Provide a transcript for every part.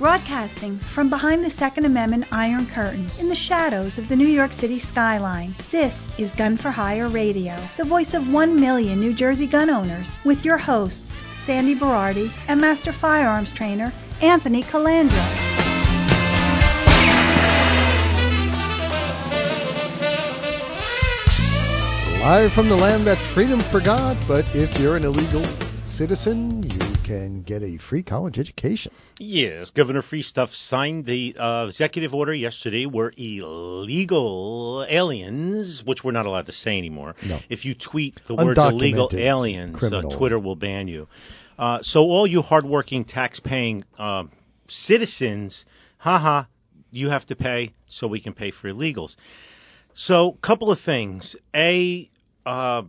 Broadcasting from behind the Second Amendment Iron Curtain in the shadows of the New York City skyline, this is Gun for Hire Radio, the voice of one million New Jersey gun owners, with your hosts, Sandy Berardi and Master Firearms Trainer Anthony Colandro. Live from the land that freedom forgot, but if you're an illegal citizen, you can get a free college education. Yes, Governor Freestuff signed the uh, executive order yesterday where illegal aliens, which we're not allowed to say anymore, No. if you tweet the words illegal aliens, uh. Twitter will ban you. Uh, so all you hardworking, tax-paying uh, citizens, haha, you have to pay so we can pay for illegals. So, couple of things. A, uh,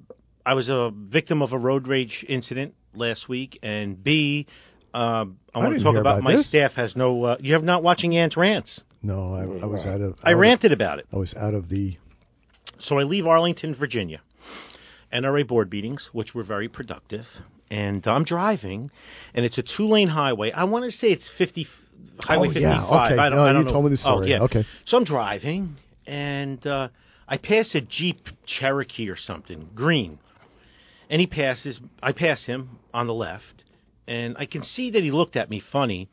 I was a victim of a road rage incident last week, and B, uh, I want didn't to talk about, about my this. staff has no. Uh, you have not watching Ant's rants. No, I, I was out of. I of- ranted about it. I was out of the. So I leave Arlington, Virginia. NRA board meetings, which were very productive, and I'm driving, and it's a two-lane highway. I want to say it's 50, Highway Oh, 55. yeah, okay. I don't, No, I don't you know. told me the Oh, yeah. Okay. So I'm driving, and uh, I pass a Jeep Cherokee or something, green, and he passes. I pass him on the left, and I can see that he looked at me funny.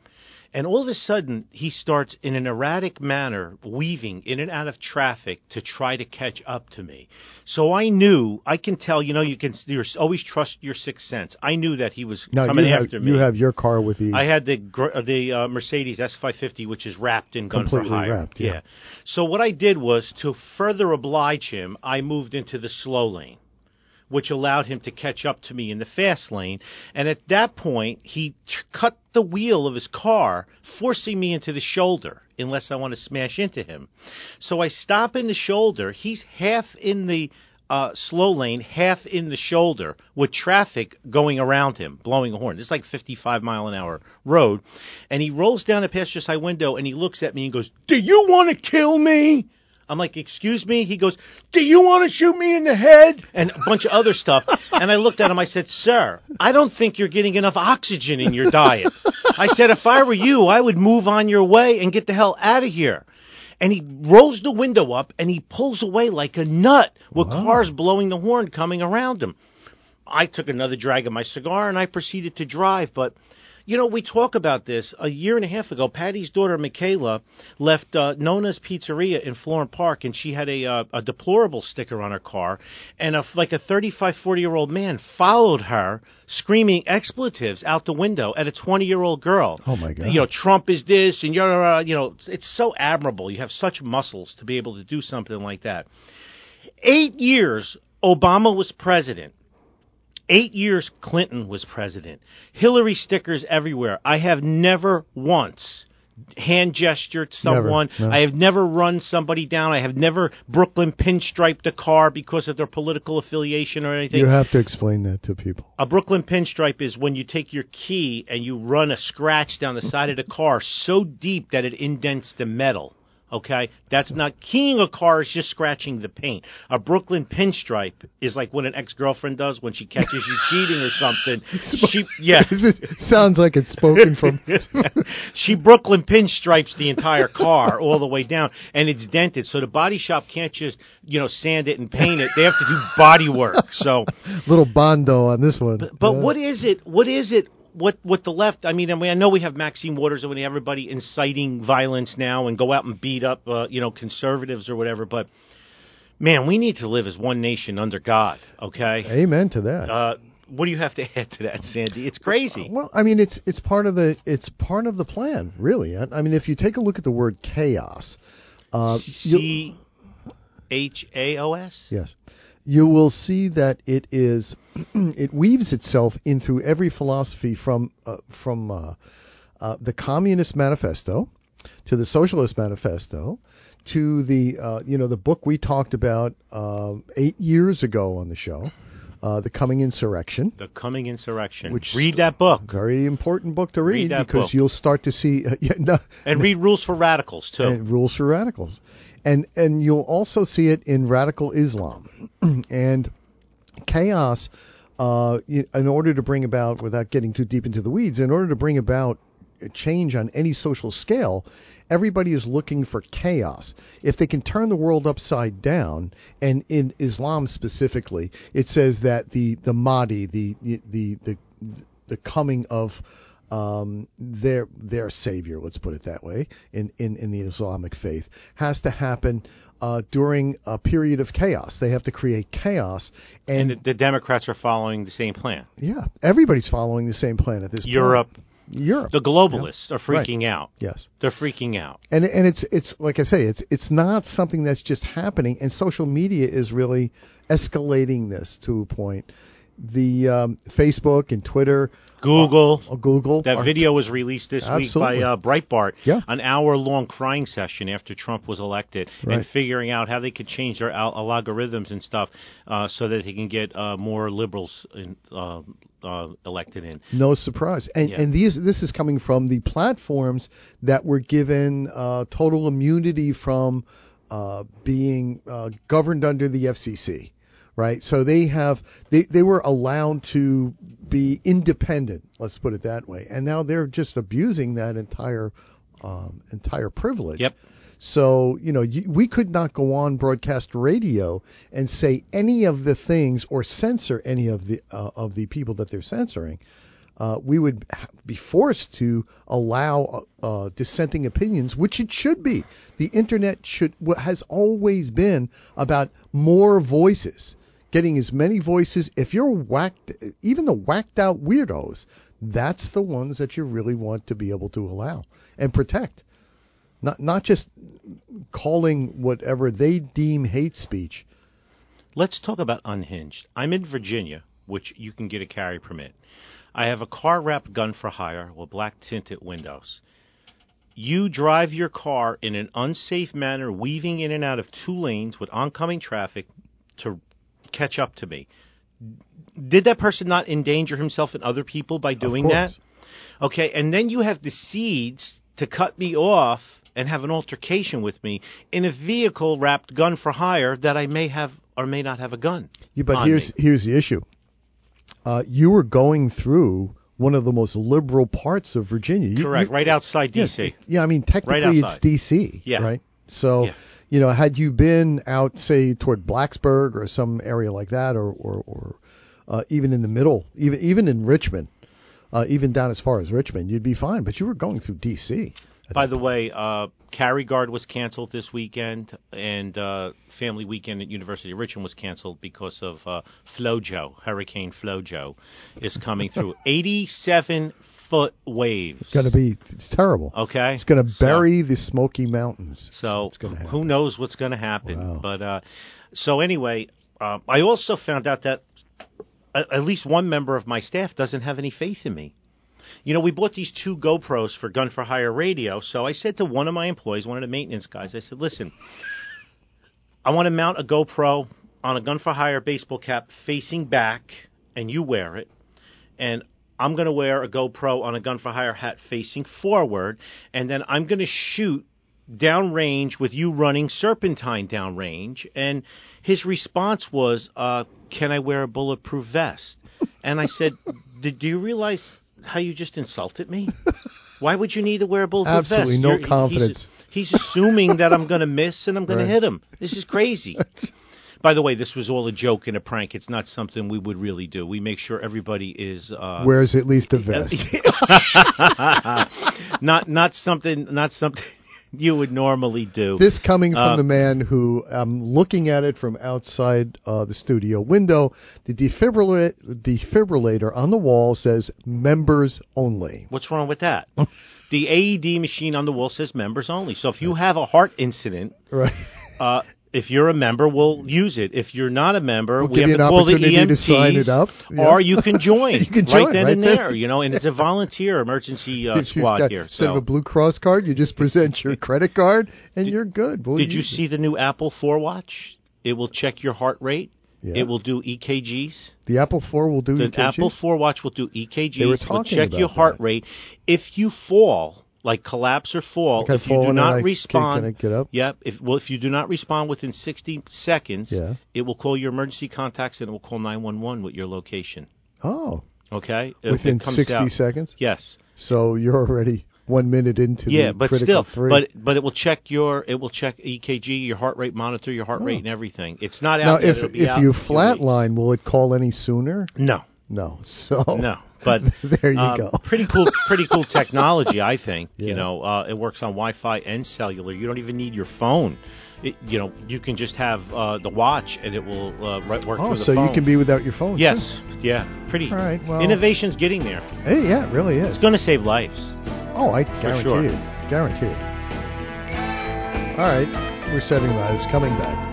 And all of a sudden, he starts in an erratic manner weaving in and out of traffic to try to catch up to me. So I knew, I can tell, you know, you can you always trust your sixth sense. I knew that he was No, coming have, after me. you have your car with the. I had the uh, the uh, Mercedes S550, which is wrapped in gun Completely for hire. wrapped, yeah. So what I did was to further oblige him, I moved into the slow lane, which allowed him to catch up to me in the fast lane. And at that point, he t- cut the wheel of his car, forcing me into the shoulder. Unless I want to smash into him. So I stop in the shoulder. He's half in the uh, slow lane, half in the shoulder, with traffic going around him, blowing a horn. It's like 55 mile an hour road, and he rolls down the passenger side window and he looks at me and goes, "Do you want to kill me?" I'm like, "Excuse me." He goes, "Do you want to shoot me in the head?" and a bunch of other stuff. And I looked at him. I said, "Sir, I don't think you're getting enough oxygen in your diet." I said, "If I were you, I would move on your way and get the hell out of here." and he rolls the window up and he pulls away like a nut with cars blowing the horn coming around him. I took another drag of my cigar and I proceeded to drive. But, you know, we talk about this. A year and a half ago, Patty's daughter, Michaela, left uh, Nona's Pizzeria in Florham Park and she had a, uh, a deplorable sticker on her car. And a, like a 35, 40 year old man followed her screaming expletives out the window at a 20 year old girl. Oh, my God. You know, Trump is this and you're, uh, you know, it's so admirable. You have such muscles to be able to do something like that. Eight years Obama was president. Eight years Clinton was president. Hillary stickers everywhere. I have never once hand gestured someone. Never, no. I have never run somebody down. I have never Brooklyn pinstriped a car because of their political affiliation or anything. You have to explain that to people. A Brooklyn pinstripe is when you take your key and you run a scratch down the side of the car so deep that it indents the metal. Okay, that's not keying a car; is just scratching the paint. A Brooklyn pinstripe is like what an ex-girlfriend does when she catches you cheating or something. She, yeah, This sounds like it's spoken from. she Brooklyn pinstripes the entire car all the way down, and it's dented, so the body shop can't just you know sand it and paint it. They have to do body work. So Little bondo on this one. but Yeah. what is it? What is it? What what the left? I mean, I mean, I know we have Maxine Waters and everybody inciting violence now and go out and beat up, uh, you know, conservatives or whatever. But man, we need to live as one nation under God. Okay. Amen to that. Uh, what do you have to add to that, Sandy? It's crazy. Well, I mean, it's it's part of the it's part of the plan, really. I, I mean, if you take a look at the word chaos, uh, C H A O S. yes, you will see that it is it weaves itself in through every philosophy from uh, from uh, uh, the Communist Manifesto to the Socialist Manifesto to the uh, you know the book we talked about um eight years ago on the show. uh, The Coming Insurrection. The Coming Insurrection. Which- read that book Very important book to read, Read because book. you'll start to see uh, yeah, no, and read Rules for Radicals too. and rules for radicals, and and you'll also see it in radical Islam, and chaos. Uh, in order to bring about, without getting too deep into the weeds, in order to bring about change on any social scale, everybody is looking for chaos. If they can turn the world upside down, and in Islam specifically, it says that the the Mahdi, the the the, the coming of um, their their savior, let's put it that way, in, in, in the Islamic faith, has to happen uh, during a period of chaos. They have to create chaos, and and, the, the Democrats are following the same plan. yeah, everybody's following the same plan at this point. Europe, Europe, the globalists are Right. freaking out. yes. They're freaking out. and and it's it's like I say, it's it's not something that's just happening, and social media is really escalating this to a point. The um, Facebook and Twitter, Google. uh, Google, That video was released this week by uh, Breitbart. Yeah. An hour long crying session after Trump was elected Right. and figuring out how they could change their al- algorithms and stuff uh, so that they can get uh, more liberals in, uh, uh, elected in. No surprise, and Yeah. and these this is coming from the platforms that were given uh, total immunity from uh, being uh, governed under the FCC, right? So they have they they were allowed to be independent. Let's put it that way, and now they're just abusing that entire um, entire privilege. Yep. So, you know, you, we could not go on broadcast radio and say any of the things or censor any of the uh, of the people that they're censoring. Uh, we would be forced to allow uh, uh, dissenting opinions, which it should be. The internet should what has always been about more voices, getting as many voices. If you're whacked, even the whacked out weirdos, that's the ones that you really want to be able to allow and protect not not just calling whatever they deem hate speech. Let's talk about unhinged. I'm in Virginia, which you can get a carry permit. I have a car wrapped gun for hire with black tinted windows. You drive your car in an unsafe manner, weaving in and out of two lanes with oncoming traffic to catch up to me. Did that person not endanger himself and other people by doing that? Okay, and then you have the seeds to cut me off and have an altercation with me in a vehicle wrapped gun for hire that I may have or may not have a gun. Yeah, but here's me. here's the issue. Uh, you were going through one of the most liberal parts of Virginia. You- correct, you- right outside Yes, DC. yeah, I mean technically it's. D.C. Yeah. Right. So Yeah. You know, had you been out, say, toward Blacksburg or some area like that, or or, or uh, even in the middle, even even in Richmond, uh, even down as far as Richmond, you'd be fine. But you were going through D.C. By the way, uh, Carry Guard was canceled this weekend, and uh, Family Weekend at University of Richmond was canceled because of uh, Flojo, Hurricane Flojo, is coming through. 87 foot waves. It's going to be it's terrible. Okay. It's going to So- bury the Smoky Mountains. So gonna who knows what's going to happen? Wow. But uh, so anyway, uh, I also found out that a- at least one member of my staff doesn't have any faith in me. You know, we bought these two GoPros for Gun for Hire Radio. So I said to one of my employees, one of the maintenance guys, I said, "Listen, I want to mount a GoPro on a Gun for Hire baseball cap facing back, and you wear it, and." I'm going to wear a GoPro on a Gun for Hire hat facing forward, and then I'm going to shoot downrange with you running serpentine downrange. And his response was uh, can i wear a bulletproof vest? And i said "Did- do you realize how you just insulted me? Why would you need to wear a bulletproof Absolutely vest? Absolutely no You're- confidence. he's, he's assuming that i'm going to miss and i'm going Right. to hit him. This is crazy by the way this was all a joke and a prank it's not something we would really do we make sure everybody is uh, Wears at least a vest. not not something not something you would normally do This coming from Uh, the man who I'm looking at it from outside uh, the studio window. The defibrillator, defibrillator on the wall says "members only." What's wrong with that? the AED machine on the wall says members only. So if you have a heart incident, Right. uh, if you're a member, we'll use it. If you're not a member, We'll we have to call the opportunity to sign it up. or you can join. You can right then right and there. there. You know, and it's a volunteer emergency uh, squad got- here. Instead of a Blue Cross card, you just present your credit card and you're good. We'll did you use it. see the new Apple 4 watch? It will check your heart rate Yeah. It will do EKGs. The Apple 4 will do The EKGs? Apple 4 watch will do EKGs. They were talking will check about your heart that. rate. If you fall, like collapse or fall, Like if fall you do not I- respond, can I get up? Yep. If well, if you do not respond within 60 seconds, Yeah. it will call your emergency contacts and it will call 911 with your location. Oh, Okay. Within it comes 60 out. seconds? Yes. So you're already one minute into. Yeah, but still, three. but but it will check your it will check EKG, your heart rate, monitor your heart Oh. rate and everything. It's not now, out yet. if if you in a few weeks. flatline, will it call any sooner? no, No. So no, but there you um, go. pretty cool, pretty cool technology. I think Yeah. you know uh, it works on Wi-Fi and cellular. You don't even need your phone. It, you know, you can just have uh, the watch and it will uh, right, work Oh, so phone. you can be without your phone. too? Yes, yeah, pretty. All right, well- innovation's getting there. Hey, yeah, it really is. It's going to save lives. Oh, I guarantee sure. it. Guarantee it. All right, we're saving lives. Coming back.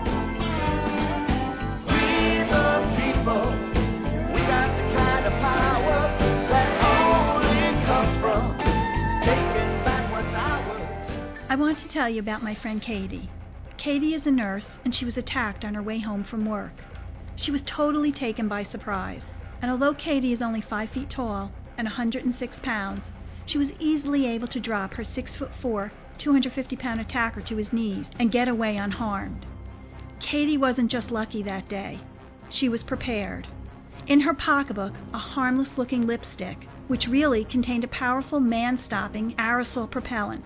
Want to tell you about my friend Katie. Katie is a nurse, and she was attacked on her way home from work. She was totally taken by surprise, and although Katie is only 5 feet tall and 106 pounds, she was easily able to drop her 6 foot 4, 250 pound attacker to his knees and get away unharmed. Katie wasn't just lucky that day, she was prepared. In her pocketbook, a harmless looking lipstick, which really contained a powerful man stopping aerosol propellant.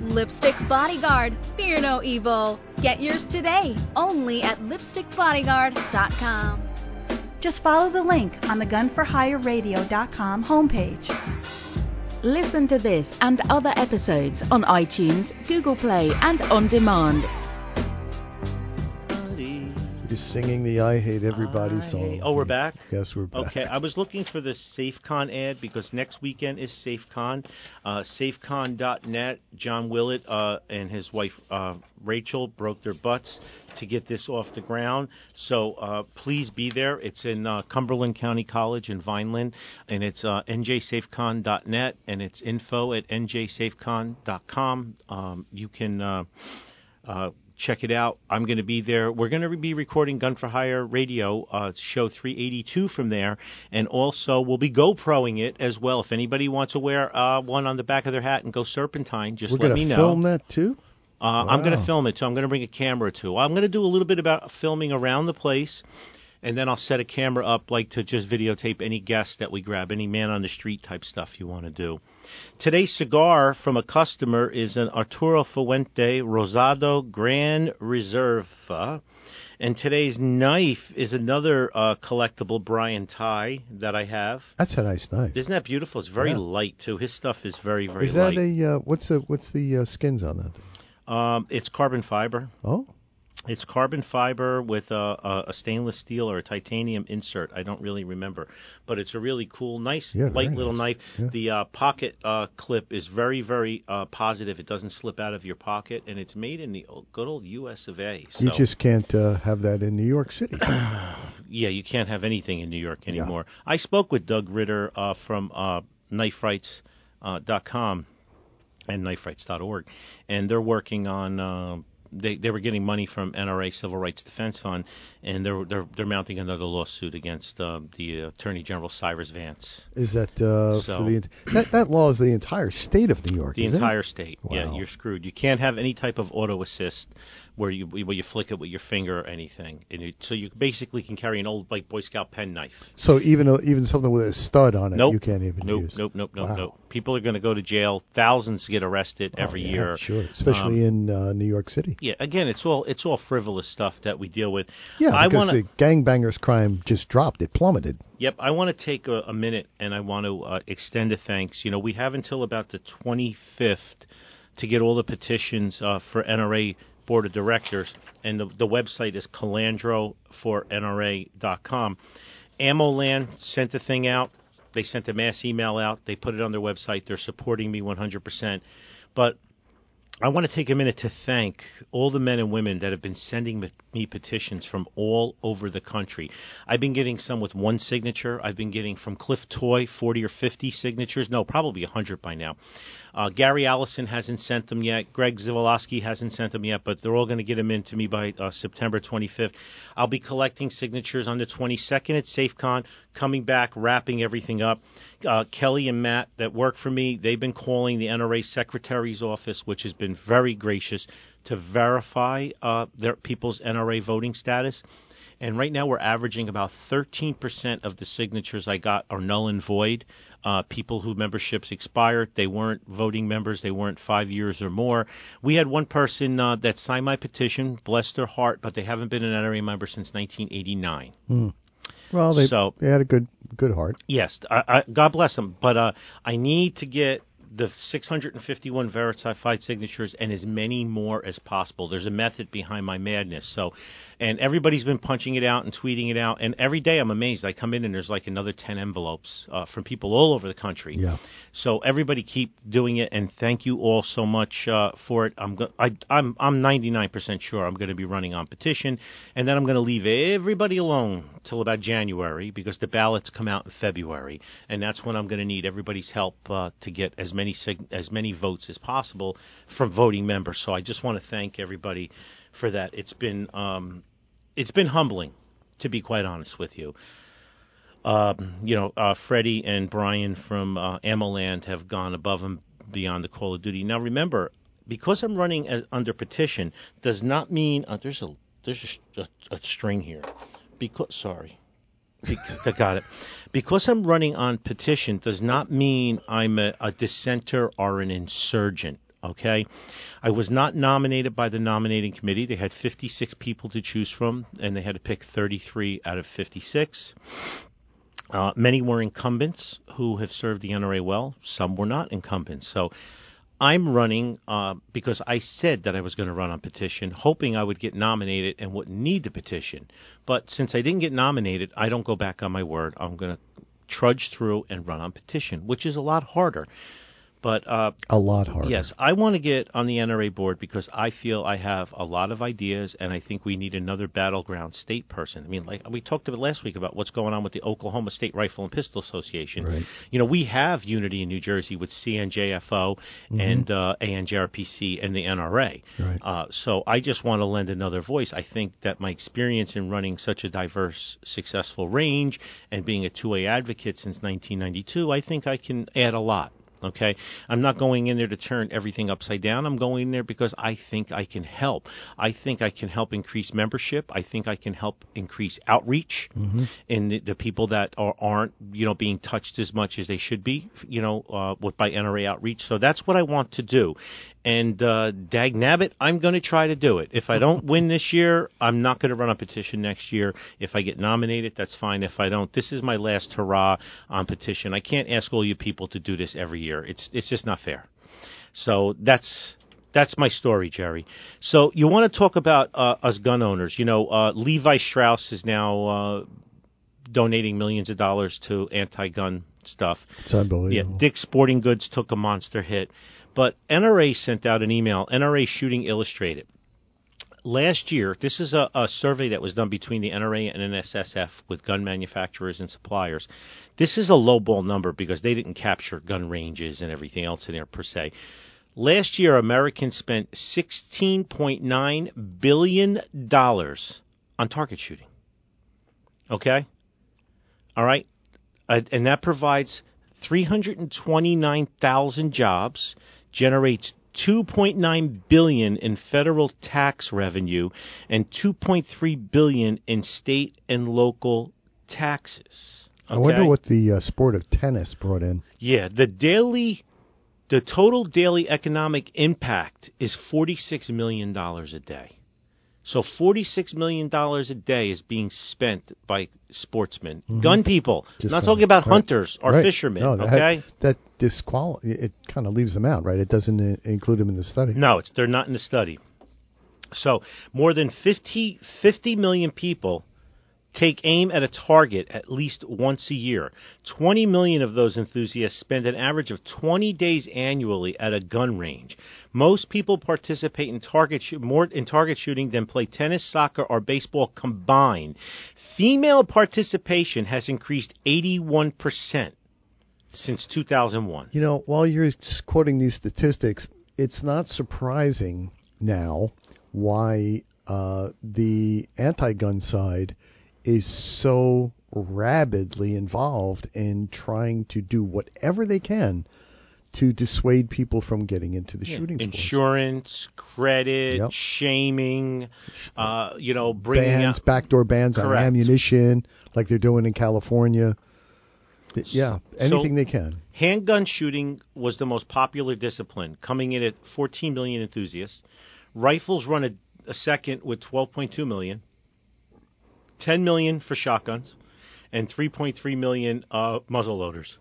Lipstick Bodyguard, fear no evil. Get yours today, only at lipstickbodyguard.com. Just follow the link on the gunforhireradio.com homepage. Listen to this and other episodes on iTunes, Google Play, and on demand. You're singing the I Hate Everybody I song. oh, we're back? Yes, we're back. Okay, I was looking for the SafeCon ad because next weekend is SafeCon. Uh, SafeCon.net. John Willett uh, and his wife uh, Rachel broke their butts to get this off the ground. So uh, please be there. It's in uh, Cumberland County College in Vineland, and it's uh, njsafecon.net, and it's info at njsafecon.com. Um, you can. Check it out. I'm going to be there. We're going to be recording Gun for Hire Radio, uh, show 382 from there, and also we'll be GoProing it as well. If anybody wants to wear uh, one on the back of their hat and go serpentine, just we're let me know. film that too. Uh, I'm going to film it too. I'm going to bring a camera too. I'm going to do a little bit about filming around the place, and then I'll set a camera up like to just videotape any guest that we grab, any man on the street type stuff you want to do. Today's cigar from a customer is an Arturo Fuente Rosado Gran Reserva. And today's knife is another uh, collectible Brian Tighe that I have. That's a nice knife. Isn't that beautiful? It's very Yeah. light too. His stuff is very very Is that light. a uh, what's the what's the uh, skins on that? Um, it's carbon fiber. Oh, It's carbon fiber with a, a, a stainless steel or a titanium insert. I don't really remember, but it's a really cool, nice, Yeah, light little nice. knife. Yeah. The uh, pocket uh, clip is very, very uh, positive. It doesn't slip out of your pocket, and it's made in the old, good old U.S. of A. So, you just can't uh, have that in New York City. yeah, you can't have anything in New York anymore. I spoke with Doug Ritter uh, from uh, KnifeRights.com and KnifeRights.org, and they're working on. They they were getting money from NRA Civil Rights Defense Fund, and they're they're they're mounting another lawsuit against uh, the Attorney General Cyrus Vance, Is that uh, So- for the that that law is the entire state of New York? the isn't it? entire state. Yeah, you're screwed. You can't have any type of auto assist where you where you flick it with your finger or anything, and it, so you basically can carry an old like Boy Scout pen knife. So even uh, even something with a stud on it, Nope. you can't even nope, use. Nope, nope, nope, Wow. nope. People are going to go to jail. Thousands get arrested Oh, every yeah, year. Sure, especially in uh, New York City. Yeah, again, it's all it's all frivolous stuff that we deal with. Yeah, I because want the gangbangers crime just dropped; it plummeted. Yep, I want to take a, a minute and I want to uh, extend a thanks. You know, we have until about the 25th to get all the petitions uh, for NRA Board of Directors, and the, the website is colandro for NRA.com. AmmoLand sent the thing out. They sent a mass email out. They put it on their website. They're supporting me 100%. But I want to take a minute to thank all the men and women that have been sending me- petitions from all over the country. I've been getting some with one signature. I've been getting from Cliff Toy 40 or 50 signatures. No, probably 100 by now. Uh, Gary Allison hasn't sent them yet. Greg Zivoloski hasn't sent them yet, but they're all going to get them in to me by uh, September 25th. I'll be collecting signatures on the 22nd at SafeCon, coming back, wrapping everything up. Uh, Kelly and Matt that work for me, they've been calling the NRA Secretary's office, which has been very gracious, to verify uh, their people's NRA voting status. And right now we're averaging about 13% of the signatures I got are null and void. Uh, people whose memberships expired, they weren't voting members, they weren't five years or more. We had one person uh, that signed my petition, bless their heart, but they haven't been an NRA member since 1989. Well, they So- they had a good good heart. Yes, I, I, God bless them. But uh, I need to get the 651 verified signatures and as many more as possible. There's a method behind my madness. So, and everybody's been punching it out and tweeting it out. And every day I'm amazed. I come in and there's like another 10 envelopes uh, from people all over the country. Yeah. So everybody keep doing it, and thank you all so much uh, for it. I'm go- I, I'm I'm 99% sure I'm going to be running on petition, and then I'm going to leave everybody alone till about January because the ballots come out in February, and that's when I'm going to need everybody's help uh, to get as many sig- as many votes as possible from voting members. So I just want to thank everybody for that. It's been um, it's been humbling, to be quite honest with you um, you know, uh, Freddie and Brian from uh, AmmoLand have gone above and beyond the call of duty. Now, remember, because I'm running as, under petition, does not mean uh, there's a there's a, a, a string here. Because sorry, I got it. Because I'm running on petition does not mean I'm a, a dissenter or an insurgent. Okay, I was not nominated by the nominating committee. They had 56 people to choose from, and they had to pick 33 out of 56. Uh, many were incumbents who have served the NRA well. Some were not incumbents. So I'm running uh, because I said that I was going to run on petition, hoping I would get nominated and wouldn't need the petition. But since I didn't get nominated, I don't go back on my word. I'm going to trudge through and run on petition, which is a lot harder. But uh, A lot harder. Yes, I want to get on the NRA board because I feel I have a lot of ideas, and I think we need another battleground state person. I mean, like we talked about last week about what's going on with the Oklahoma State Rifle and Pistol Association. Right. You know, we have unity in New Jersey with CNJFO and uh, ANJRPC and the NRA. Right. Uh, so I just want to lend another voice. I think that my experience in running such a diverse, successful range and being a 2A advocate since 1992, I think I can add a lot. Okay, I'm not going in there to turn everything upside down. I'm going in there because I think I can help. I think I can help increase membership. I think I can help increase outreach in the, the people that are, aren't, you know, being touched as much as they should be, you know, uh, with by NRA outreach. So that's what I want to do. And uh, dag nabbit, I'm going to try to do it. If I don't win this year, I'm not going to run a petition next year. If I get nominated, that's fine. If I don't, this is my last hurrah on petition. I can't ask all you people to do this every year. It's it's just not fair. So that's that's my story, Jerry. So you want to talk about uh, us gun owners? You know, uh, Levi Strauss is now uh, donating millions of dollars to anti-gun stuff. It's unbelievable. Yeah, Dick's Sporting Goods took a monster hit, but NRA sent out an email. NRA Shooting Illustrated. Last year, this is a, a survey that was done between the NRA and NSSF with gun manufacturers and suppliers. This is a lowball number because they didn't capture gun ranges and everything else in there per se. Last year, Americans spent $16.9 billion on target shooting. Okay? All right? Uh, and that provides 329,000 jobs, generates 2.9 billion in federal tax revenue and 2.3 billion in state and local taxes. I wonder what the uh, sport of tennis brought in. Yeah, the daily, the total daily economic impact is forty-six million dollars a day. So forty-six million dollars a day is being spent by sportsmen, gun people. Just not talking about right. hunters or Right. fishermen. No, that, okay, that disqual it kind of leaves them out, right? It doesn't uh, include them in the study. no, it's they're not in the study. So more than 50, 50 million people take aim at a target at least once a year. 20 million of those enthusiasts spend an average of 20 days annually at a gun range. Most people participate in target shoo- more in target shooting than play tennis, soccer, or baseball combined. Female participation has increased 81% since 2001. You know, while you're quoting these statistics, it's not surprising now why uh, the anti-gun side is so rabidly involved in trying to do whatever they can to dissuade people from getting into the shooting sports. Insurance, credit, Yep. shaming, uh, you know, bringing bans, out backdoor bans on ammunition, like they're doing in California. Yeah, anything they can. Handgun shooting was the most popular discipline, coming in at 14 million enthusiasts. Rifles run a, a second with 12.2 million. 10 million for shotguns, and 3.3 million uh, muzzle loaders.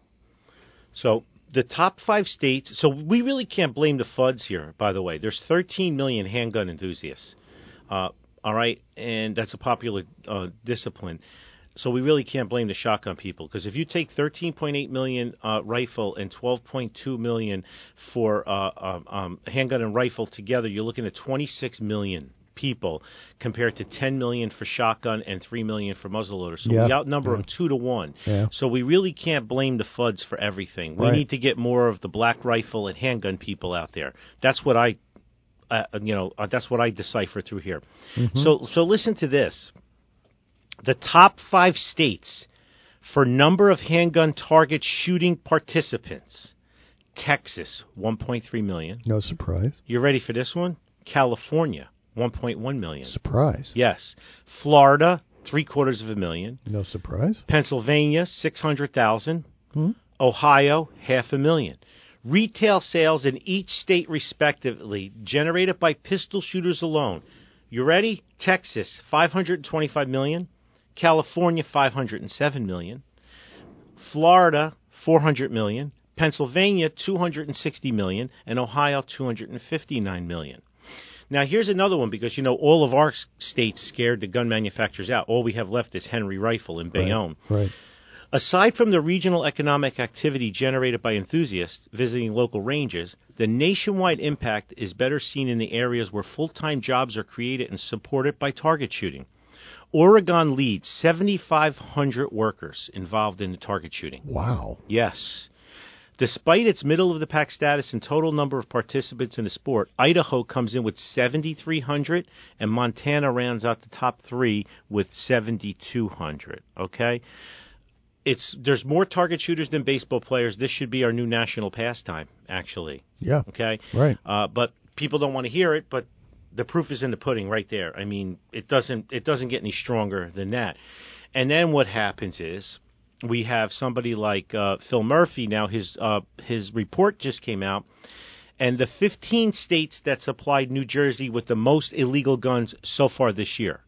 So the top five states. So we really can't blame the FUDs here. By the way, there's 13 million handgun enthusiasts. Uh, all right, and that's a popular uh, discipline. So we really can't blame the shotgun people because if you take 13.8 million uh, rifle and 12.2 million for uh, um, um, handgun and rifle together, you're looking at 26 million people compared to 10 million for shotgun and 3 million for muzzleloader. So Yeah, we outnumber yeah. them two to one. Yeah. So we really can't blame the FUDs for everything. We Right. need to get more of the black rifle and handgun people out there. That's what I, uh, you know, uh, that's what I decipher through here. So, so listen to this. The top five states for number of handgun target shooting participants: Texas, 1.3 million. No surprise. You're ready for this one? California, 1.1 million. Surprise. Yes. Florida, three quarters of a million. No surprise. Pennsylvania, 600,000. Hmm. Ohio, half a million. Retail sales in each state, respectively, generated by pistol shooters alone. You ready? Texas, 525 million. California, 507 million. Florida, 400 million. Pennsylvania, 260 million. And Ohio, 259 million. Now, here's another one because, you know, all of our states scared the gun manufacturers out. All we have left is Henry Rifle in Bayonne. Right. Aside from the regional economic activity generated by enthusiasts visiting local ranges, the nationwide impact is better seen in the areas where full time jobs are created and supported by target shooting. Oregon leads 7,500 workers involved in the target shooting. Wow. Yes. Despite its middle of the pack status and total number of participants in the sport, Idaho comes in with 7,300 and Montana rounds out the top three with 7,200. Okay? It's there's more target shooters than baseball players. This should be our new national pastime, actually. Yeah. Okay? Right. Uh, but people don't want to hear it, but the proof is in the pudding right there. I mean, it doesn't it doesn't get any stronger than that. And then what happens is we have somebody like uh, Phil Murphy now. His uh, his report just came out, and the 15 states that supplied New Jersey with the most illegal guns so far this year.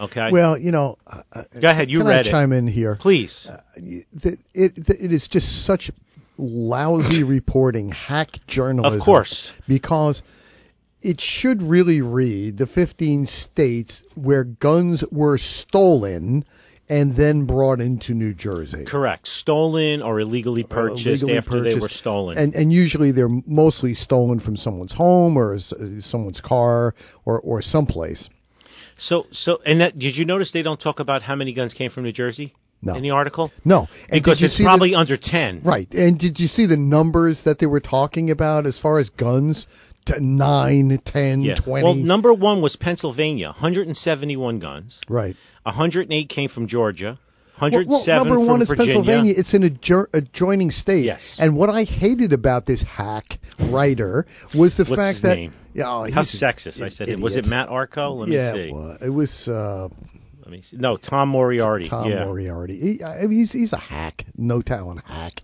Okay. Well, you know, uh, Go ahead, you can read I it. chime in here? Please. it, it, it is just such lousy reporting, hack journalism. Of course. Because it should really read the 15 states where guns were stolen and then brought into New Jersey. Correct. Stolen or illegally Uh, purchased legally after they were stolen. And and usually they're mostly stolen from someone's home or someone's car or or someplace. so so and that did you notice they don't talk about how many guns came from New Jersey No. in the article? No, and Because it's see the- probably under 10. Right. And did you see the numbers that they were talking about as far as guns? T- 9, 10, Yeah. 20. Well, number 1 was Pennsylvania, 171 guns. right. 108 came from Georgia. Well, 107 well, number from one is Virginia. Pennsylvania. It's an adjour- adjoining state. Yes. And what I hated about this hack writer was the What's fact his that name? Oh, How he's sexist! I said, it. was it. Matt Arco? Let me yeah, see. well, it was uh, Let me see. No, Tom Moriarty. Tom yeah. Moriarty. He, I mean, he's he's a hack, no talent hack,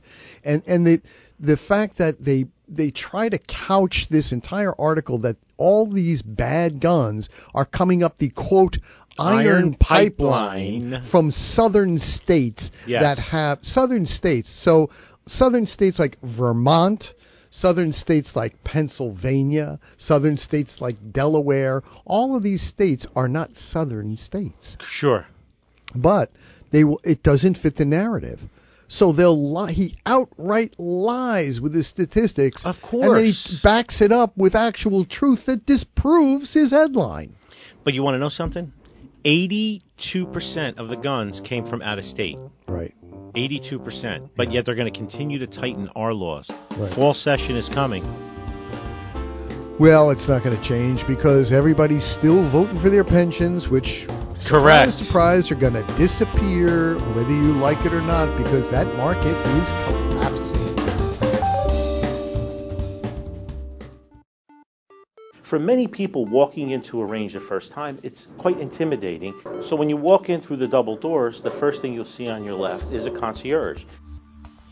and and the the fact that they they try to couch this entire article that all these bad guns are coming up the quote iron, Iron pipeline, pipeline. from southern states Yes. that have southern states. So southern states like Vermont. Southern states like Pennsylvania, southern states like Delaware, all of these states are not southern states Sure. but they will, it doesn't fit the narrative. So they'll lie. He outright lies with his statistics. Of course. And then he backs it up with actual truth that disproves his headline. But you want to know something? 82% of the guns came from out of state. Right. 82%. But yet they're going to continue to tighten our laws. Right. Fall session is coming. Well, it's not going to change because everybody's still voting for their pensions, which, Correct. surprise, surprise, are going to disappear whether you like it or not because that market is collapsing. For many people, walking into a range the first time, it's quite intimidating. So when you walk in through the double doors, the first thing you'll see on your left is a concierge.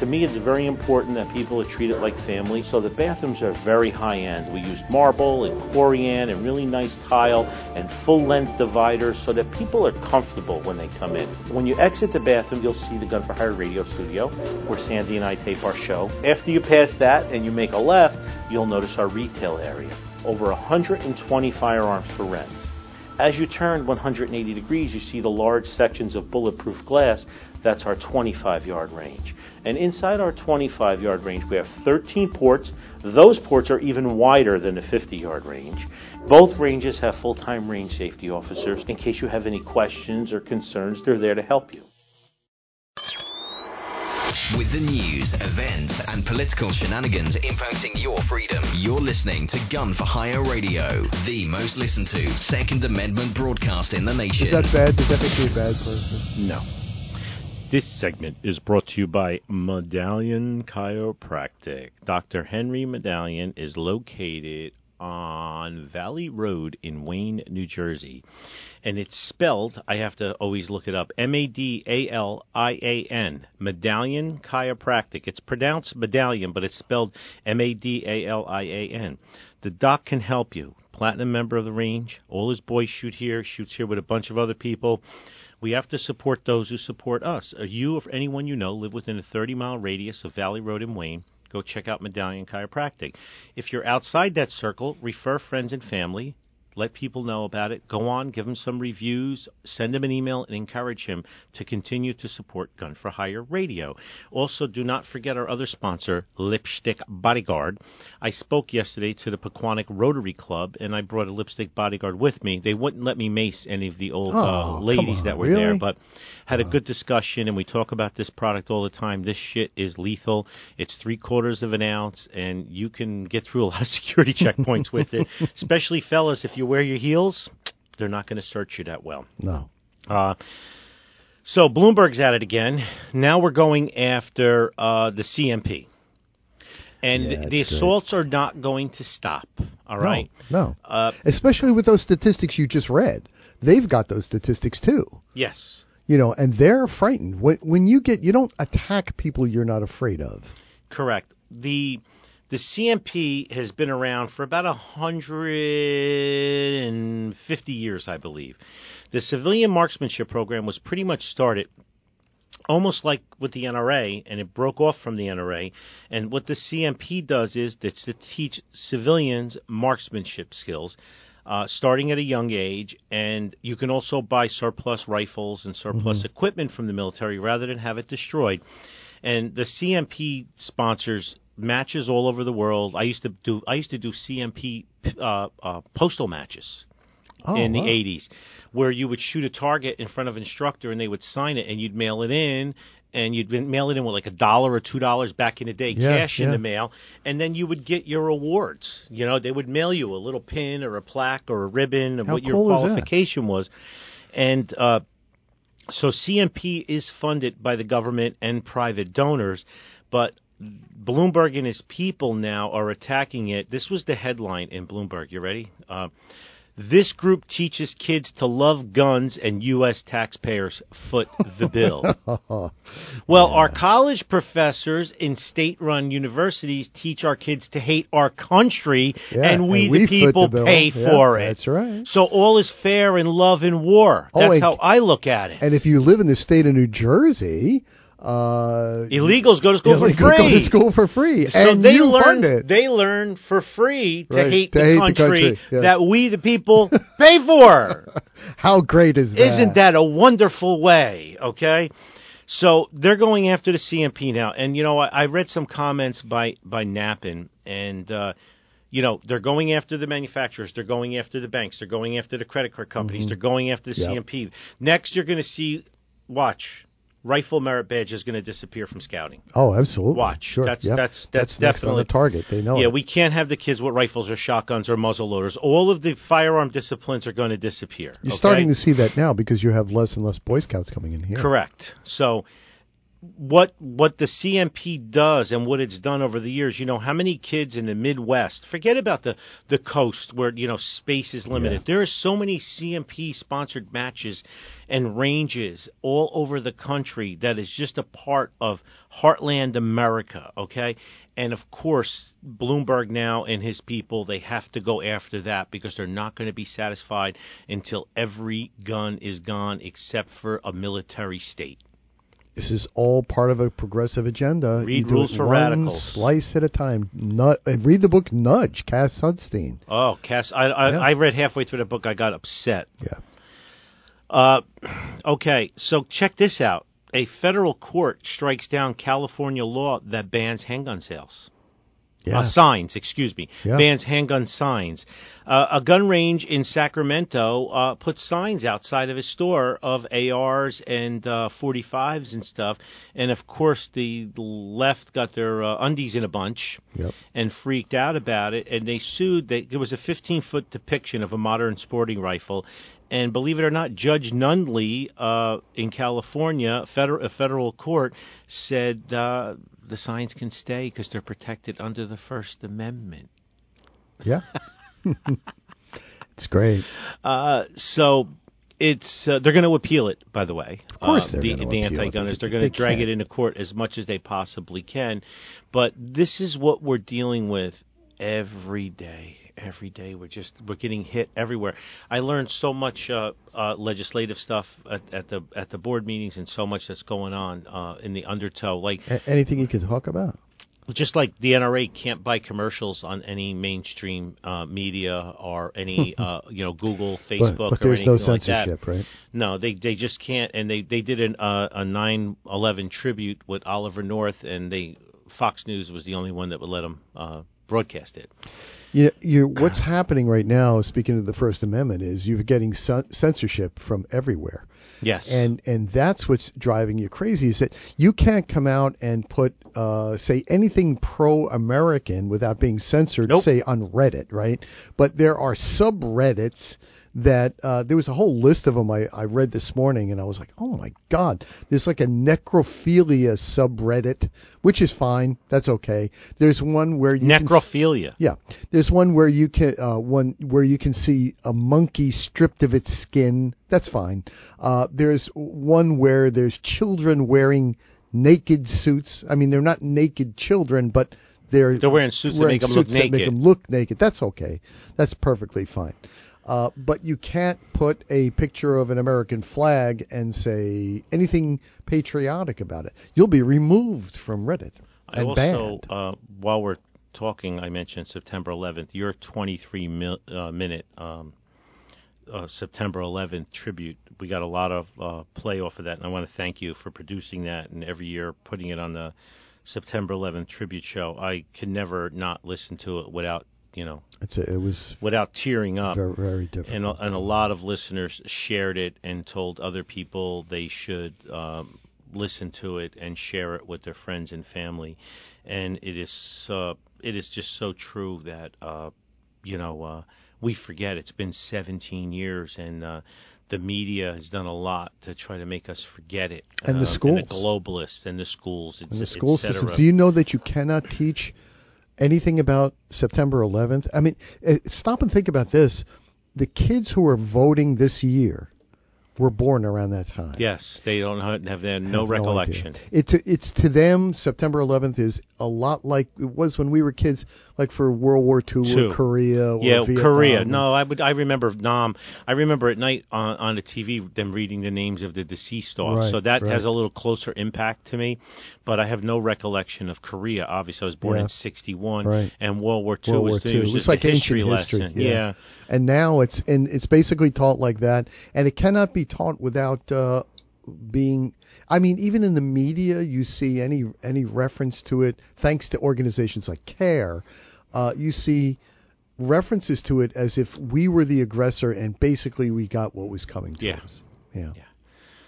To me, it's very important that people are treated like family. So the bathrooms are very high end. We used marble and corian and really nice tile and full length dividers so that people are comfortable when they come in. When you exit the bathroom, you'll see the Gun for Hire radio studio where Sandy and I tape our show. After you pass that and you make a left, you'll notice our retail area. Over 120 firearms for rent. As you turn 180 degrees, you see the large sections of bulletproof glass. That's our 25 yard range. And inside our 25 yard range, we have 13 ports. Those ports are even wider than the 50 yard range. Both ranges have full time range safety officers. In case you have any questions or concerns, they're there to help you. With the news, events, and political shenanigans impacting your freedom, you're listening to Gun for Hire Radio, the most listened to Second Amendment broadcast in the nation. Is that bad? Does that make me a bad person? No. This segment is brought to you by Medallion Chiropractic. Dr. Henry Medallion is located on Valley Road in Wayne, New Jersey. And it's spelled, I have to always look it up, M A D A L I A N, Medallion Chiropractic. It's pronounced medallion, but it's spelled M A D A L I A N. The doc can help you. Platinum member of the range. All his boys shoot here, shoots here with a bunch of other people. We have to support those who support us. Uh, you or anyone you know live within a 30 mile radius of Valley Road in Wayne? Go check out Medallion Chiropractic. If you're outside that circle, refer friends and family. Let people know about it. Go on, give them some reviews, send him an email, and encourage him to continue to support Gun for Hire Radio. Also, do not forget our other sponsor, Lipstick Bodyguard. I spoke yesterday to the Pequannock Rotary Club, and I brought a Lipstick Bodyguard with me. They wouldn't let me mace any of the old Oh, uh, ladies on, that were really? there, but had a good discussion, and we talk about this product all the time. This shit is lethal. It's three quarters of an ounce, and you can get through a lot of security checkpoints with it. Especially fellas, if you wear your heels, they're not going to search you that well. No. Uh, so Bloomberg's at it again. Now we're going after uh, the CMP. And Yeah, the great. assaults are not going to stop. All right. No. no. Uh, Especially with those statistics you just read. They've got those statistics too. yes. You know, and they're frightened. When when you get you don't attack people you're not afraid of. Correct. The the CMP has been around for about a hundred and fifty years, I believe. The civilian marksmanship program was pretty much started almost like with the NRA, and it broke off from the NRA. And what the CMP does is it's to teach civilians marksmanship skills. Uh, starting at a young age, and you can also buy surplus rifles and surplus equipment from the military rather than have it destroyed. And the CMP sponsors matches all over the world. I used to do I used to do CMP uh, uh, postal matches Oh, in the 80s where you would shoot a target in front of an instructor and they would sign it and you'd mail it in and you'd been- mail it in with like a dollar or two dollars back in the day Yeah, cash in the mail and then you would get your awards you know they would mail you a little pin or a plaque or a ribbon of How what your cool that? qualification was and uh so CMP is funded by the government and private donors, but Bloomberg and his people now are attacking it. This was the headline in Bloomberg. You ready? Uh, this group teaches kids to love guns, and U.S. taxpayers foot the bill. Oh, well, our college professors in state-run universities teach our kids to hate our country, Yeah, and we, and the we foot people, the pay Yeah, for it. that's right. So all is fair in love and war. Oh, That's and- how I look at it. And if you live in the state of New Jersey, uh, Illegals go to school for free. Go to school for free, So and they you learn fund it. they learn for free to Right, hate, to the, hate the country country, yeah. that we the people pay for. How great is that? Isn't that a wonderful way? Okay. So they're going after the CMP now, and you know I, I read some comments by by Nappen, and uh, you know they're going after the manufacturers, they're going after the banks, they're going after the credit card companies, they're going after the Mm-hmm. Yep. CMP. Next, you're going to see, watch, rifle merit badge is going to disappear from scouting. Oh, absolutely. Watch. Sure. That's- yep. that's- that's on definitely- the target. They know Yeah, it. we can't have the kids with rifles or shotguns or muzzle loaders. All of the firearm disciplines are going to disappear. You're okay? starting to see that now because you have less and less Boy Scouts coming in here. Correct. So what what the CMP does and what it's done over the years, you know, how many kids in the Midwest, forget about the the coast where, you know, space is limited. There are so many CMP sponsored matches and ranges all over the country that is just a part of heartland America, okay? And of course, Bloomberg now and his people, they have to go after that because they're not going to be satisfied until every gun is gone except for a military state. This is all part of a progressive agenda. Read You do Rules it for one Radicals. Slice at a time. Nut, read the book Nudge, Cass Sunstein. Oh, Cass, I I, Yeah. I read halfway through the book. I got upset. Yeah. Uh, okay, so check this out. A federal court strikes down California law that bans handgun sales. Yeah. Uh, signs, excuse me. Yeah. Bans handgun signs. Uh, a gun range in Sacramento uh, put signs outside of his store of ARs and uh, 45s and stuff. And of course, the left got their uh, undies in a bunch Yep. and freaked out about it. And they sued. They, there was a 15 foot depiction of a modern sporting rifle. And believe it or not, Judge Nunley uh, in California, federal, a federal court, said uh, the signs can stay because they're protected under the First Amendment. Yeah. it's great. Uh, so it's uh, they're going to appeal it. By the way, of course they're the, the anti-gunners. They're going to drag can't. it into court as much as they possibly can. But this is what we're dealing with every day. Every day we're just we're getting hit everywhere. I learned so much uh, uh, legislative stuff at, at the at the board meetings and so much that's going on uh, in the undertow. Like A- anything you can talk about? just like the NRA can't buy commercials on any mainstream uh, media or any uh, you know Google, Facebook, but, but or there's anything no like that. censorship, right? No, they they just can't. And they they did an, uh, a 9/11 tribute with Oliver North, and they Fox News was the only one that would let them uh, broadcast it. You, you, what's happening right now, speaking of the First Amendment, is you're getting cen- censorship from everywhere. Yes, and and that's what's driving you crazy is that you can't come out and put uh, say anything pro-American without being censored, Nope. say on Reddit, right? But there are subreddits that uh, there was a whole list of them I, I read this morning, and I was like, oh my god, there's like a necrophilia subreddit, which is fine, that's okay. There's one where you can necrophilia. yeah, there's one where you can uh, one where you can see a monkey stripped of its skin. That's fine. Uh, there's one where there's children wearing naked suits. I mean, they're not naked children, but they're They're wearing suits that wearing make 'em look suits that make them look naked. That's okay. That's perfectly fine. Uh, but you can't put a picture of an American flag and say anything patriotic about it. You'll be removed from Reddit I and also, banned. uh, while we're talking, I mentioned September 11th. Your 23 mil, uh, minute um, uh, September 11th tribute. We got a lot of uh, play off of that, and I want to thank you for producing that and every year putting it on the September 11th tribute show. I can never not listen to it without, you know, It's a, it was without tearing up. very, very different. And a, and a lot of listeners shared it and told other people they should um, listen to it and share it with their friends and family. And it is uh, it is just so true that uh, you know uh, we forget it's been 17 years and. Uh, the media has done a lot to try to make us forget it, And the Um, schools. and the globalists, and the schools, in the school systems. Do you know that you cannot teach anything about September 11th? I mean, eh, stop and think about this. The kids who are voting this year were born around that time. Yes, they don't have, have they have no Have recollection. idea. It's it's to them September 11th is a lot like it was when we were kids, like for World War II Two. or Korea or yeah, Vietnam. Korea. No, I would. I remember Nam. I remember at night on on the TV them reading the names of the deceased off. Right, so that right. has a little closer impact to me. But I have no recollection of Korea. Obviously, I was born Yeah. in '61, Right. and World War II World was, War it II. was It was just like a ancient history history. lesson. yeah. And now it's and it's basically taught like that, and it cannot be taught without uh, being. I mean, even in the media, you see any any reference to it. Thanks to organizations like CAIR, uh, you see references to it as if we were the aggressor, and basically we got what was coming to Yeah. us. Yeah. Yeah.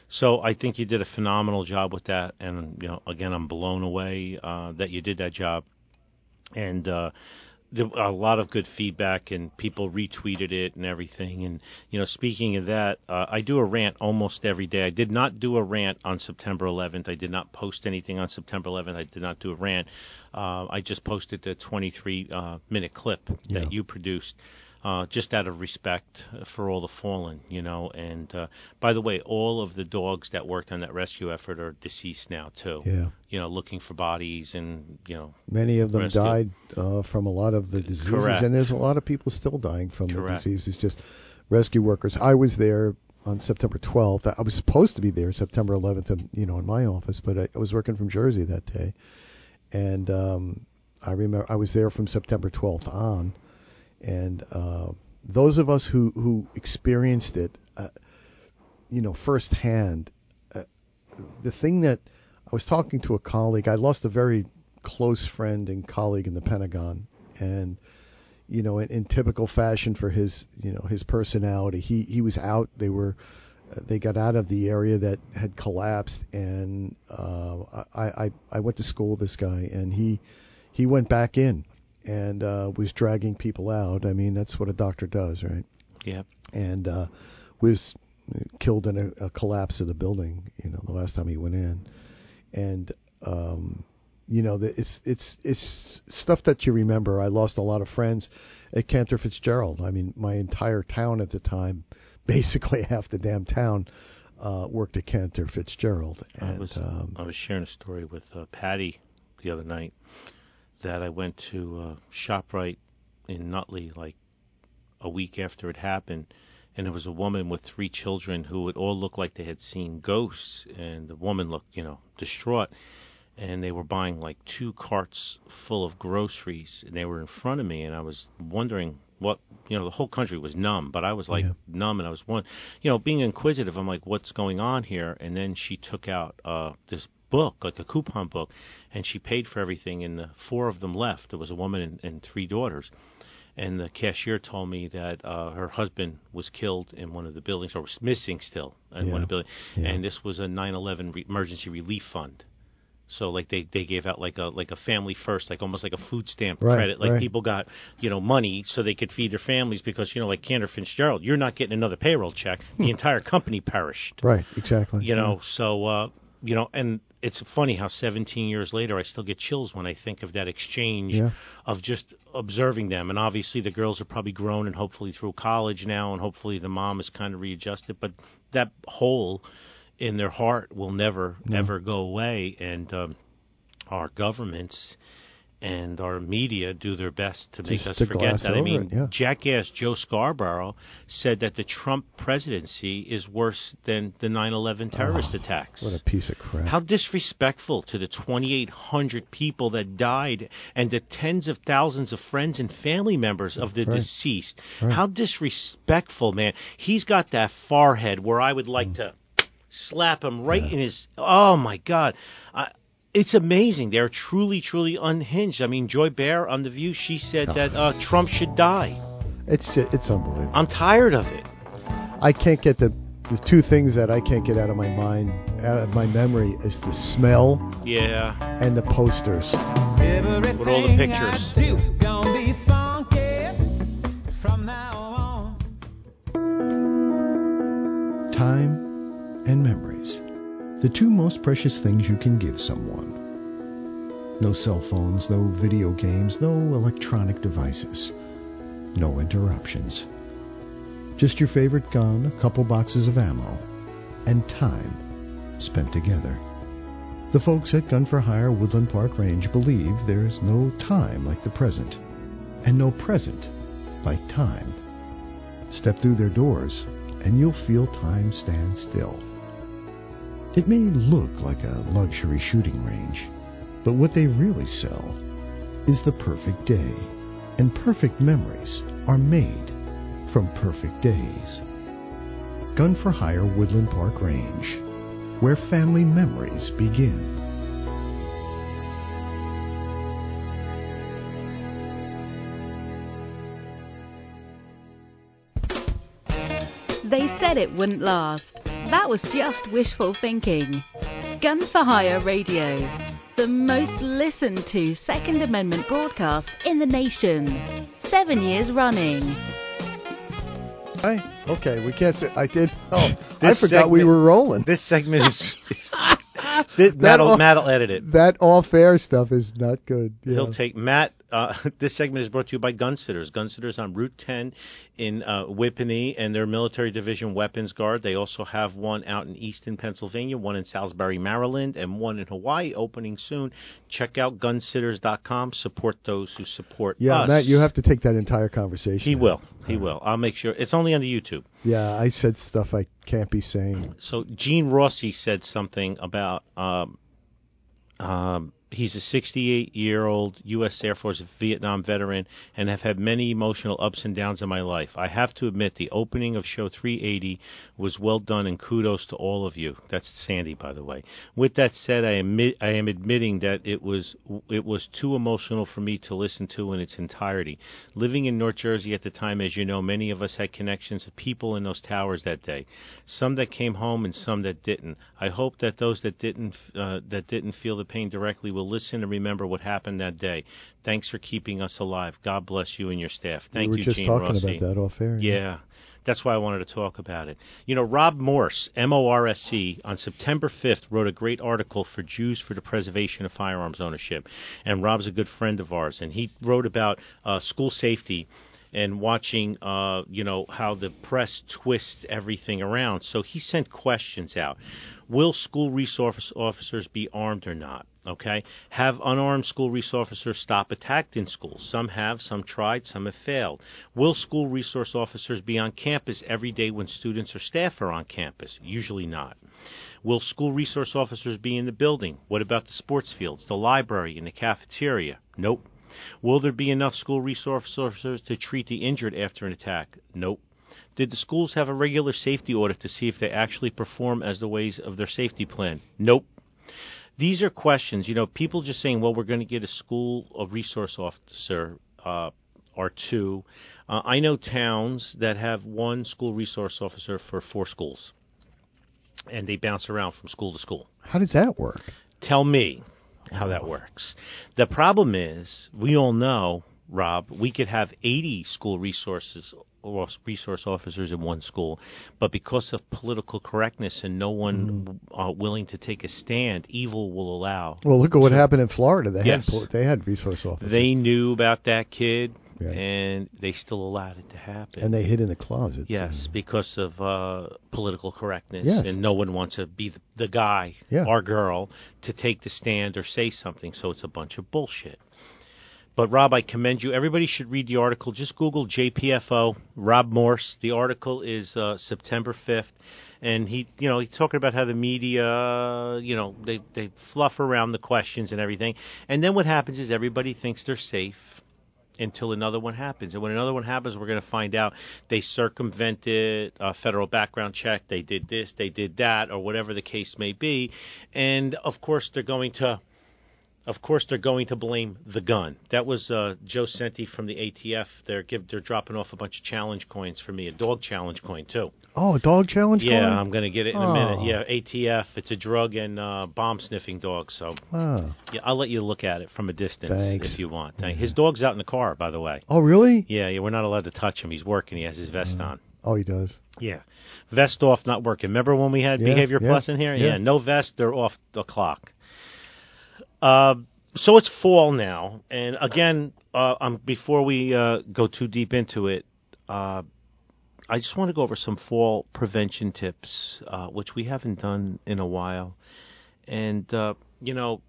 So I think you did a phenomenal job with that, and you know, again, I'm blown away uh, that you did that job, and uh, a lot of good feedback, and people retweeted it and everything. And you know, speaking of that, uh, I do a rant almost every day. I did not do a rant on September 11th. I did not post anything on September 11th. I did not do a rant. Uh, I just posted the 23 uh, minute clip Yeah. that you produced uh, just out of respect for all the fallen, you know. And uh, by the way, all of the dogs that worked on that rescue effort are deceased now too. Yeah. You know, looking for bodies and you know. Many of them Rescue. died uh, from a lot of the diseases, Correct. and there's a lot of people still dying from Correct. the diseases. Just rescue workers. I was there on September 12th. I was supposed to be there September 11th, in, you know, in my office, but I, I was working from Jersey that day, and um, I remember I was there from September 12th on, and uh, those of us who who experienced it, uh, you know, firsthand, uh, the thing that I was talking to a colleague. I lost a very close friend and colleague in the Pentagon, and you know, in, in typical fashion for his you know his personality, he he was out. They were uh, they got out of the area that had collapsed, and uh, I, I I went to school with this guy, and he he went back in and uh, was dragging people out. I mean, that's what a doctor does, right? Yeah. And uh, was killed in a, a collapse of the building. You know, the last time he went in, and um, you know, the, it's it's it's stuff that you remember. I lost a lot of friends at Cantor Fitzgerald. I mean, my entire town at the time, basically half the damn town, uh, worked at Cantor Fitzgerald. And, I was um, I was sharing a story with uh, Patty the other night that I went to uh, Shoprite in Nutley like a week after it happened, and there was a woman with three children who would all look like they had seen ghosts, and the woman looked, you know, distraught. And they were buying like two carts full of groceries, and they were in front of me, and I was wondering what, you know, the whole country was numb, but I was like Yeah. numb, and I was one, you know, being inquisitive. I'm like, what's going on here? And then she took out uh, this book, like a coupon book, and she paid for everything, and the four of them left. There was a woman and, and three daughters and the cashier told me that uh, her husband was killed in one of the buildings, or was missing still in one Yeah. of the buildings, Yeah. and this was a 9/11 re- emergency relief fund. So like they they gave out like a like a family first, like almost like a food stamp Right, credit. Like right. people got you know money so they could feed their families because you know like Cantor Fitzgerald, you're not getting another payroll check. The entire company perished. right, exactly. You know, so uh, you know, and it's funny how 17 years later I still get chills when I think of that exchange Yeah. of just observing them. And obviously the girls are probably grown and hopefully through college now, and hopefully the mom is kind of readjusted. But that hole in their heart will never ever go away. And um, our governments and our media do their best to make Just us to forget that. I mean, it, yeah. jackass Joe Scarborough said that the Trump presidency is worse than the 9/11 terrorist attacks. What a piece of crap. How disrespectful to the 2,800 people that died and the tens of thousands of friends and family members of the Right. deceased. Right. How disrespectful, man. He's got that forehead where I would Mm. like to slap him right in his. Oh, my God. I, it's amazing. They're truly, truly unhinged. I mean, Joy Behar on The View, she said that uh, Trump should die. It's just, it's unbelievable. I'm tired of it. I can't get the the two things that I can't get out of my mind, out of my memory, is the smell Yeah. and the posters. With all the pictures. Most precious things you can give someone. No cell phones, no video games, no electronic devices. No interruptions. Just your favorite gun, a couple boxes of ammo, and time spent together. The folks at Gun for Hire Woodland Park Range believe there's no time like the present, and no present like time. Step through their doors, and you'll feel time stand still. It may look like a luxury shooting range, but what they really sell is the perfect day, and perfect memories are made from perfect days. Gun for Hire Woodland Park Range, where family memories begin. They said it wouldn't last. That was just wishful thinking. Gun for Hire Radio, the most listened to Second Amendment broadcast in the nation. Seven years running. Hey, okay, we can't say I did. Oh, I This forgot we were rolling. This segment is. is this, Matt'll, all- Matt'll edit it. That off-air stuff is not good. Yeah. He'll take Matt. Uh, this segment is brought to you by Gunsitters. Gunsitters on Route 10 in uh, Whippany and their military division weapons guard. They also have one out in Easton, Pennsylvania, one in Salisbury, Maryland, and one in Hawaii opening soon. Check out gunsitters.com. Support those who support yeah, us. Matt, you have to take that entire conversation. He will. He will. I'll make sure. It's only on the YouTube. Yeah, I said stuff I can't be saying. So Gene Rossi said something about um, um, He's a 68 year old U.S. Air Force Vietnam veteran and have had many emotional ups and downs in my life. I have to admit, the opening of show 380 was well done, and kudos to all of you. That's Sandy, by the way. With that said, I admit I am admitting that it was it was too emotional for me to listen to in its entirety. Living in North Jersey at the time, as you know, many of us had connections of people in those towers that day. Some that came home and some that didn't. I hope that those that didn't uh, that didn't feel the pain directly will listen and remember what happened that day. Thanks for keeping us alive. God bless you and your staff. Thank we were you, just Gene talking Rossi. about that off air. Yeah. That's why I wanted to talk about it. You know, Rob Morse, M O R S C, on September 5th wrote a great article for Jews for the Preservation of Firearms Ownership. And Rob's a good friend of ours. And he wrote about uh, school safety and watching, uh, you know, how the press twists everything around. So he sent questions out. Will school resource officers be armed or not? Okay. Have unarmed school resource officers stop attacked in schools? Some have, some tried, some have failed. Will school resource officers be on campus every day when students or staff are on campus? Usually not. Will school resource officers be in the building? What about the sports fields, the library, and the cafeteria? Nope. Will there be enough school resource officers to treat the injured after an attack? Nope. Did the schools have a regular safety audit to see if they actually perform as the ways of their safety plan? Nope. These are questions, you know, people just saying, well, we're going to get a school a resource officer uh, or two. Uh, I know towns that have one school resource officer for four schools, and they bounce around from school to school. How does that work? Tell me how that works. The problem is, we all know, Rob, we could have 80 school resources or resource officers in one school, but because of political correctness and no one uh, willing to take a stand, evil will allow. Well, look at what happened in Florida. They Yes. had they had resource officers. They knew about that kid, Yeah. and they still allowed it to happen. and they hid in the closet. Yes, because of uh, political correctness, Yes. and no one wants to be the, the guy Yeah. or girl to take the stand or say something. So it's a bunch of bullshit. But Rob, I commend you. Everybody should read the article. Just Google JPFO Rob Morse. The article is uh, September fifth, and he, you know, he's talking about how the media, you know, they they fluff around the questions and everything, and then what happens is everybody thinks they're safe until another one happens. And when another one happens, we're going to find out they circumvented a federal background check. They did this, they did that, or whatever the case may be. And of course, they're going to. Of course, they're going to blame the gun. That was uh, Joe Senti from the ATF. They're give, they're dropping off a bunch of challenge coins for me, a dog challenge coin too. Oh, a dog challenge. Yeah, coin? I'm going to get it in a Oh. minute. Yeah, ATF. It's a drug and uh, bomb sniffing dog. So Ah. yeah, I'll let you look at it from a distance Thanks. if you want. Thank- His dog's out in the car, by the way. Oh, really? Yeah, yeah, we're not allowed to touch him. He's working. He has his vest on. Oh, he does. Yeah, vest off, not working. Remember when we had Yeah, Behavior yeah, Plus in here? yeah. no vest. They're off the clock. Uh, so it's fall now, and again, uh, um, before we uh, go too deep into it, uh, I just want to go over some fall prevention tips, uh, which we haven't done in a while. And uh, you know,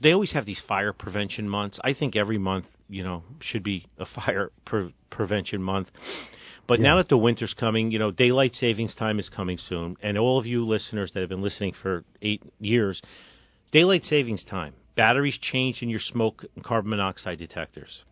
they always have these fire prevention months. I think every month, you know, should be a fire pre- prevention month. But now that the winter's coming, you know, daylight savings time is coming soon, and all of you listeners that have been listening for eight years, daylight savings time. Batteries changed in your smoke and carbon monoxide detectors.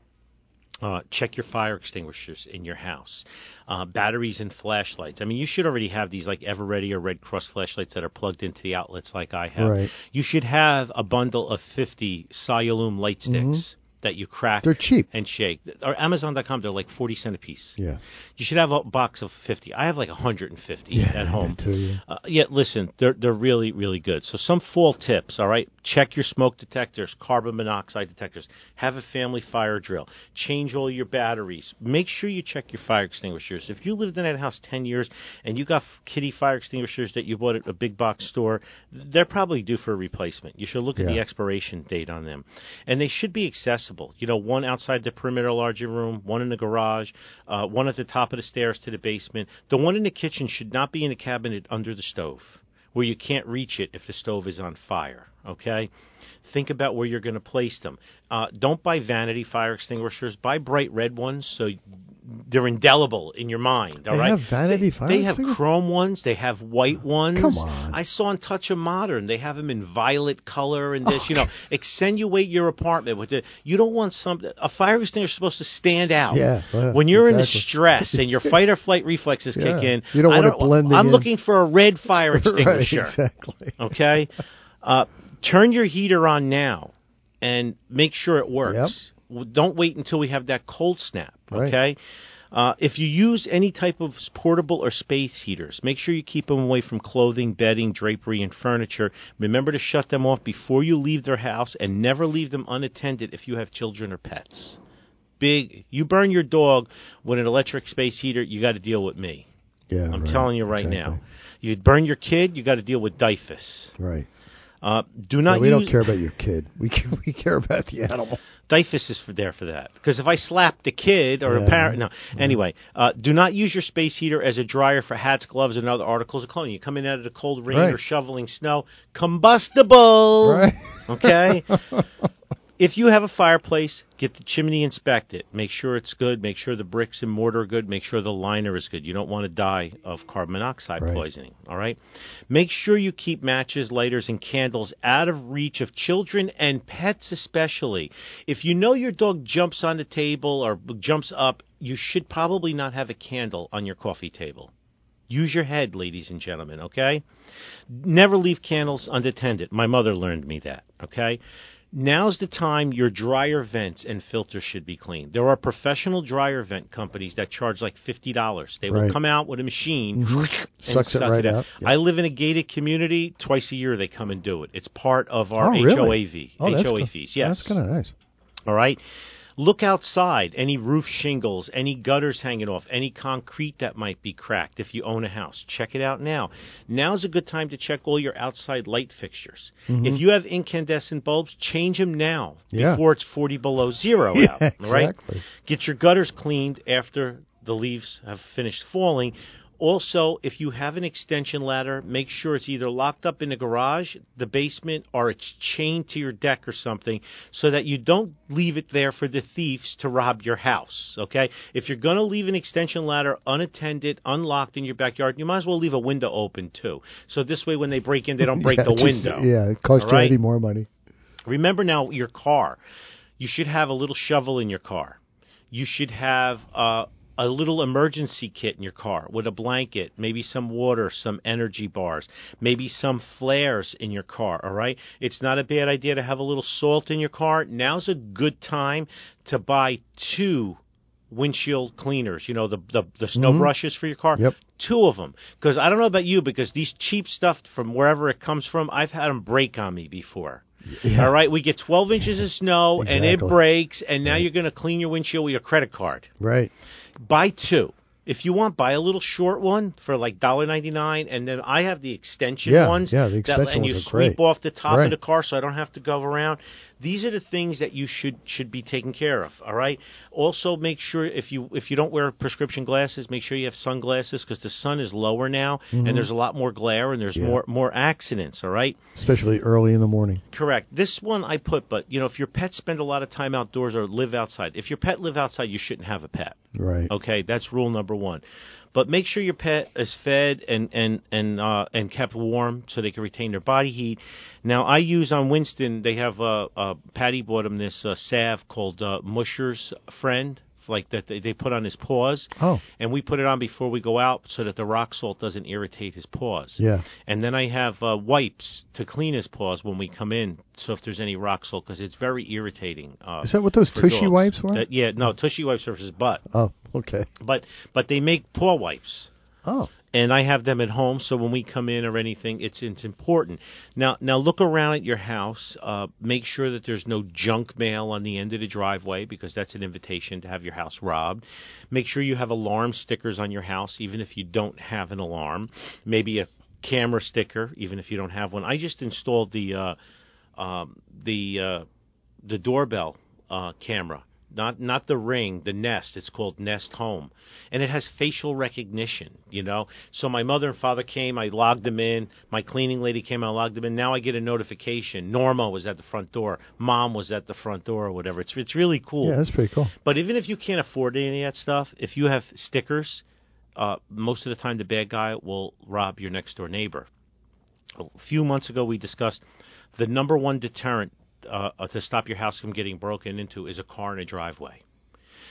Uh, check your fire extinguishers in your house. Uh, batteries and flashlights. I mean, you should already have these like Eveready or Red Cross flashlights that are plugged into the outlets like I have. Right. You should have a bundle of 50 Cyalume light sticks that you crack Mm-hmm. They're cheap. and shake. Or Amazon.com, they're like 40 cent a piece. Yeah. You should have a box of 50. I have like 150 Yeah, at home. Too, yeah. Uh, yeah, listen, they're they're really really good. So some fall tips, all right? Check your smoke detectors, carbon monoxide detectors. Have a family fire drill. Change all your batteries. Make sure you check your fire extinguishers. If you lived in that house 10 years and you got Kidde fire extinguishers that you bought at a big box store, they're probably due for a replacement. You should look at the expiration date on them. And they should be accessible. You know, one outside the perimeter larger room, one in the garage, uh, one at the top of the stairs to the basement. The one in the kitchen should not be in a cabinet under the stove where you can't reach it if the stove is on fire. Okay, think about where you're going to place them. Uh, don't buy vanity fire extinguishers. Buy bright red ones so they're indelible in your mind. All They right. have vanity they, fire They have chrome ones. They have white ones. Come on. I saw in Touch of Modern. They have them in violet color and this. You know, accentuate your apartment with it. You don't want some. A fire extinguisher is supposed to stand out. Yeah, yeah, when you're exactly. in stress and your fight or flight reflexes Yeah. kick in, You don't I want it blending I'm in. looking for a red fire extinguisher. right, exactly. Okay, uh, turn your heater on now, and make sure it works. W Don't wait until we have that cold snap. Right. Okay. Uh, if you use any type of portable or space heaters, make sure you keep them away from clothing, bedding, drapery, and furniture. Remember to shut them off before you leave their house, and never leave them unattended if you have children or pets. Big, you burn your dog with an electric space heater, you got to deal with me. Yeah, I'm right, telling you right exactly. now. You burn your kid, you got to deal with DYFS. Right. Uh, do not Yeah, we use don't care about your kid. We care, we care about the animal. DYFS is for there for that. Because if I slap the kid or Yeah. a parent, no. Anyway, uh, do not use your space heater as a dryer for hats, gloves, and other articles of clothing. You come in out of the cold rain Right. or shoveling snow, combustible. Right. Okay. if you have a fireplace, get the chimney inspected. Make sure it's good. Make sure the bricks and mortar are good. Make sure the liner is good. You don't want to die of carbon monoxide Right. poisoning. All right. Make sure you keep matches, lighters, and candles out of reach of children and pets, especially. If you know your dog jumps on the table or jumps up, you should probably not have a candle on your coffee table. Use your head, ladies and gentlemen, okay? Never leave candles unattended. My mother learned me that, okay? Now's the time your dryer vents and filters should be cleaned. There are professional dryer vent companies that charge like $50. They will come out with a machine mm-hmm. and Sucks it suck right out. out. Yeah. I live in a gated community. Twice a year they come and do it. It's part of our oh, really? HOAV. Oh, HOA co- fees, yes. That's kind of nice. All right. Look outside. Any roof shingles, any gutters hanging off, any concrete that might be cracked if you own a house. Check it out now. Now's a good time to check all your outside light fixtures. If you have incandescent bulbs, change them now Mm-hmm. Yeah. before it's 40 below zero Yeah, out. all Right? exactly. Get your gutters cleaned after the leaves have finished falling. Also, if you have an extension ladder, make sure it's either locked up in the garage, the basement, or it's chained to your deck or something so that you don't leave it there for the thieves to rob your house. Okay? If you're going to leave an extension ladder unattended, unlocked in your backyard, you might as well leave a window open too. So this way, when they break in, they don't break Yeah, the just- window. Yeah, it costs you right? any more money. Remember now your car. You should have a little shovel in your car. You should have uh, a little emergency kit in your car with a blanket, maybe some water, some energy bars, maybe some flares in your car, all right? It's not a bad idea to have a little salt in your car. Now's a good time to buy two windshield cleaners, you know, the the, the snow mm-hmm. brushes for your car. Yep. Two of them. Because I don't know about you, because these cheap stuff from wherever it comes from, I've had them break on me before. Yeah. All right, we get 12 inches of snow and it breaks, and now you're going to clean your windshield with your credit card. Right. Buy two. If you want, buy a little short one for like dollar ninety nine, and then I have the extension Yeah, ones. yeah, the that, extension and you are sweep great. off the top Right. of the car, so I don't have to go around. These are the things that you should should be taken care of. All right. Also, make sure if you if you don't wear prescription glasses, make sure you have sunglasses because the sun is lower now, and there's a lot more glare and there's Mm-hmm. Yeah. more more accidents. All right. Especially early in the morning. Correct. This one I put, but you know, if your pets spend a lot of time outdoors or live outside, if your pet live outside, you shouldn't have a pet. Right. Okay, that's rule number one. But make sure your pet is fed and and and uh, and kept warm so they can retain their body heat. Now I use on Winston. They have uh, uh, Patty bought him this uh, salve called uh, Musher's Friend, like that they, they put on his paws. Oh. And we put it on before we go out so that the rock salt doesn't irritate his paws. Yeah. And then I have uh, wipes to clean his paws when we come in, so if there's any rock salt, because it's very irritating. Uh, Is that what those tushy dogs. wipes were? That- yeah, no, tushy wipes are for his butt, Oh, okay. but but they make paw wipes, Oh, and I have them at home. So when we come in or anything, it's it's important. Now now look around at your house. Uh, make sure that there's no junk mail on the end of the driveway because that's an invitation to have your house robbed. Make sure you have alarm stickers on your house, even if you don't have an alarm. Maybe a camera sticker, even if you don't have one. I just installed the uh, um, the uh, the doorbell uh, camera. Not not the ring, the Nest. It's called Nest Home, and it has facial recognition. You know, so my mother and father came. I logged them in. My cleaning lady came. I logged them in. Now I get a notification. Norma was at the front door. Mom was at the front door, or whatever. It's it's really cool. Yeah, that's pretty cool. But even if you can't afford any of that stuff, if you have stickers, uh, most of the time the bad guy will rob your next door neighbor. A few months ago, we discussed the number one deterrent uh, to stop your house from getting broken into is a car in a driveway.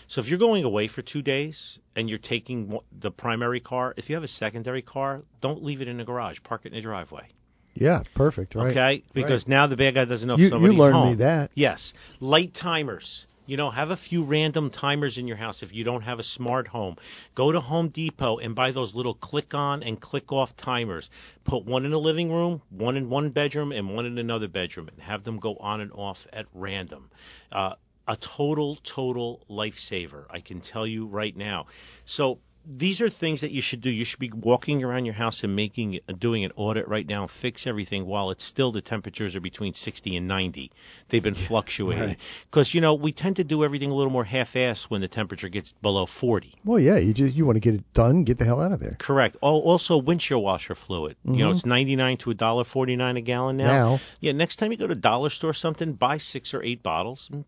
So if you're going away for two days and you're taking the primary car, if you have a secondary car, don't leave it in the garage. Park it in the driveway. Yeah, perfect. Right. Okay, because Right. now the bad guy doesn't know if You- you somebody's learned home. me that. Yes, light timers. You know, have a few random timers in your house if you don't have a smart home. Go to Home Depot and buy those little click on and click off timers. Put one in the living room, one in one bedroom, and one in another bedroom, and have them go on and off at random. Uh, a total, total lifesaver. I can tell you right now. So these are things that you should do. You should be walking around your house and making, doing an audit right now, fix everything while it's still the temperatures are between 60 and 90. They've been fluctuating right. because you know we tend to do everything a little more half-assed when the temperature gets below 40. Well, yeah, you just you want to get it done, get the hell out of there. Correct. Oh, also windshield washer fluid. You know, mm-hmm. it's 99 to a dollar 49 a gallon now. Now. Yeah, next time you go to dollar store or something, buy 6 or 8 bottles and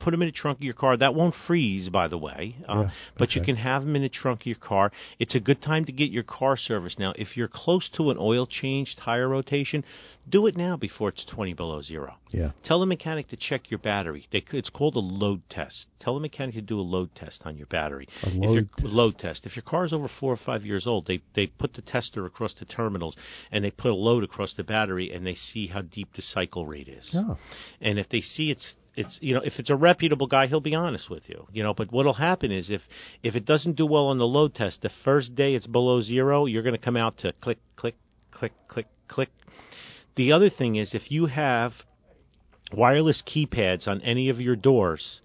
put them in the trunk of your car. That won't freeze, by the way. Uh, Yeah, but you can have them in the trunk of your car. It's a good time to get your car serviced now. If you're close to an oil change, tire rotation, do it now before it's 20 below zero. Yeah. Tell the mechanic to check your battery. They, it's called a load test. Tell the mechanic to do a load test on your battery. A If load your- test. load test. If your car is over four or five years old, they they put the tester across the terminals and they put a load across the battery and they see how deep the cycle rate is. Oh. And if they see it's it's you know if it's a reputable guy, he'll be honest with you. You know, but what'll happen is if if it doesn't do well on the load test, the first day it's below zero, you're going to come out to click click click click click. The other thing is if you have wireless keypads on any of your doors,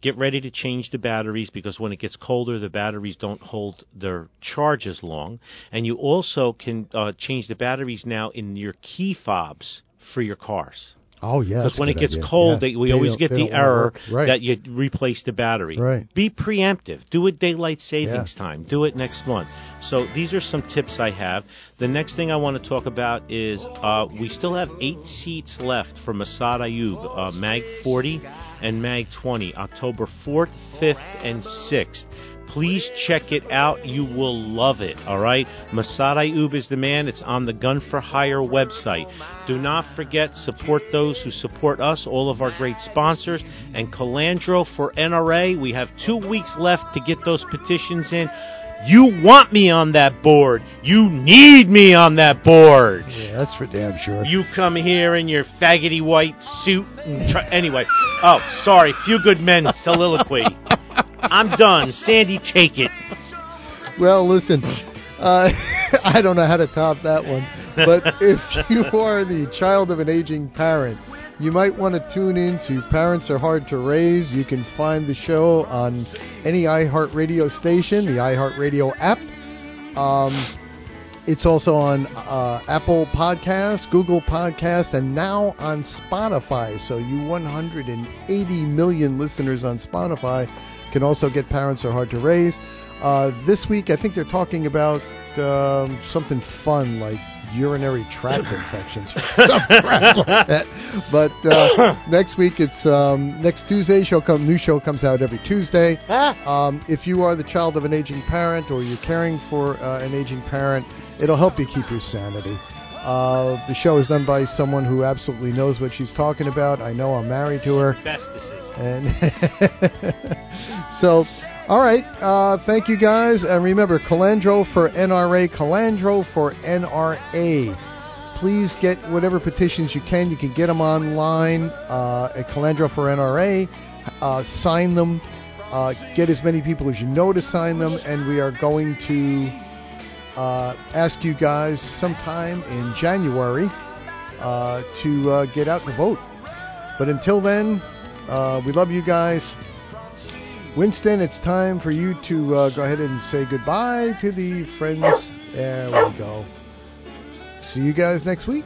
get ready to change the batteries because when it gets colder, the batteries don't hold their charge as long. And you also can uh, change the batteries now in your key fobs for your cars. Oh yeah. Because when it gets idea. cold, Yeah. they, we They always get the error. Right. that you replace the battery. Right. Be preemptive. Do it daylight savings Yeah. time. Do it next month. So these are some tips I have. The next thing I want to talk about is uh, we still have eight seats left for Massad Ayoob, uh, Mag 40 and Mag 20, October 4th, 5th, and 6th. Please check it out. You will love it. All right. Massad Ayoob is the man. It's on the Gun for Hire website. Do not forget support those who support us. All of our great sponsors and Colandro for NRA. We have two weeks left to get those petitions in. You want me on that board. You need me on that board. Yeah, that's for damn sure. You come here in your faggoty white suit. And try- anyway, oh, sorry. Few good men soliloquy. I'm done. Sandy, take it. Well, listen, uh, I don't know how to top that one, but if you are the child of an aging parent, you might want to tune in to Parents Are Hard to Raise. You can find the show on any iHeartRadio station, the iHeartRadio app. Um, it's also on uh, Apple Podcasts, Google Podcasts, and now on Spotify. So you 180 million listeners on Spotify can also get Parents Are Hard to Raise. Uh, this week, I think they're talking about um, something fun like urinary tract infections or some crap like that. But uh, next week, it's um, next Tuesday. Show come new show comes out every Tuesday. Um, if you are the child of an aging parent or you're caring for uh, an aging parent, it'll help you keep your sanity. Uh, the show is done by someone who absolutely knows what she's talking about. I know I'm married to her. Bestesses. And so, all right. Uh, thank you guys. And remember, Colandro for NRA, Colandro for NRA. Please get whatever petitions you can. You can get them online uh, at Colandro for NRA. Uh, sign them. Uh, get as many people as you know to sign them. And we are going to uh, ask you guys sometime in January uh, to get out and vote. But until then, we love you guys. Winston, it's time for you to uh, go ahead and say goodbye to the friends. There we go. See you guys next week.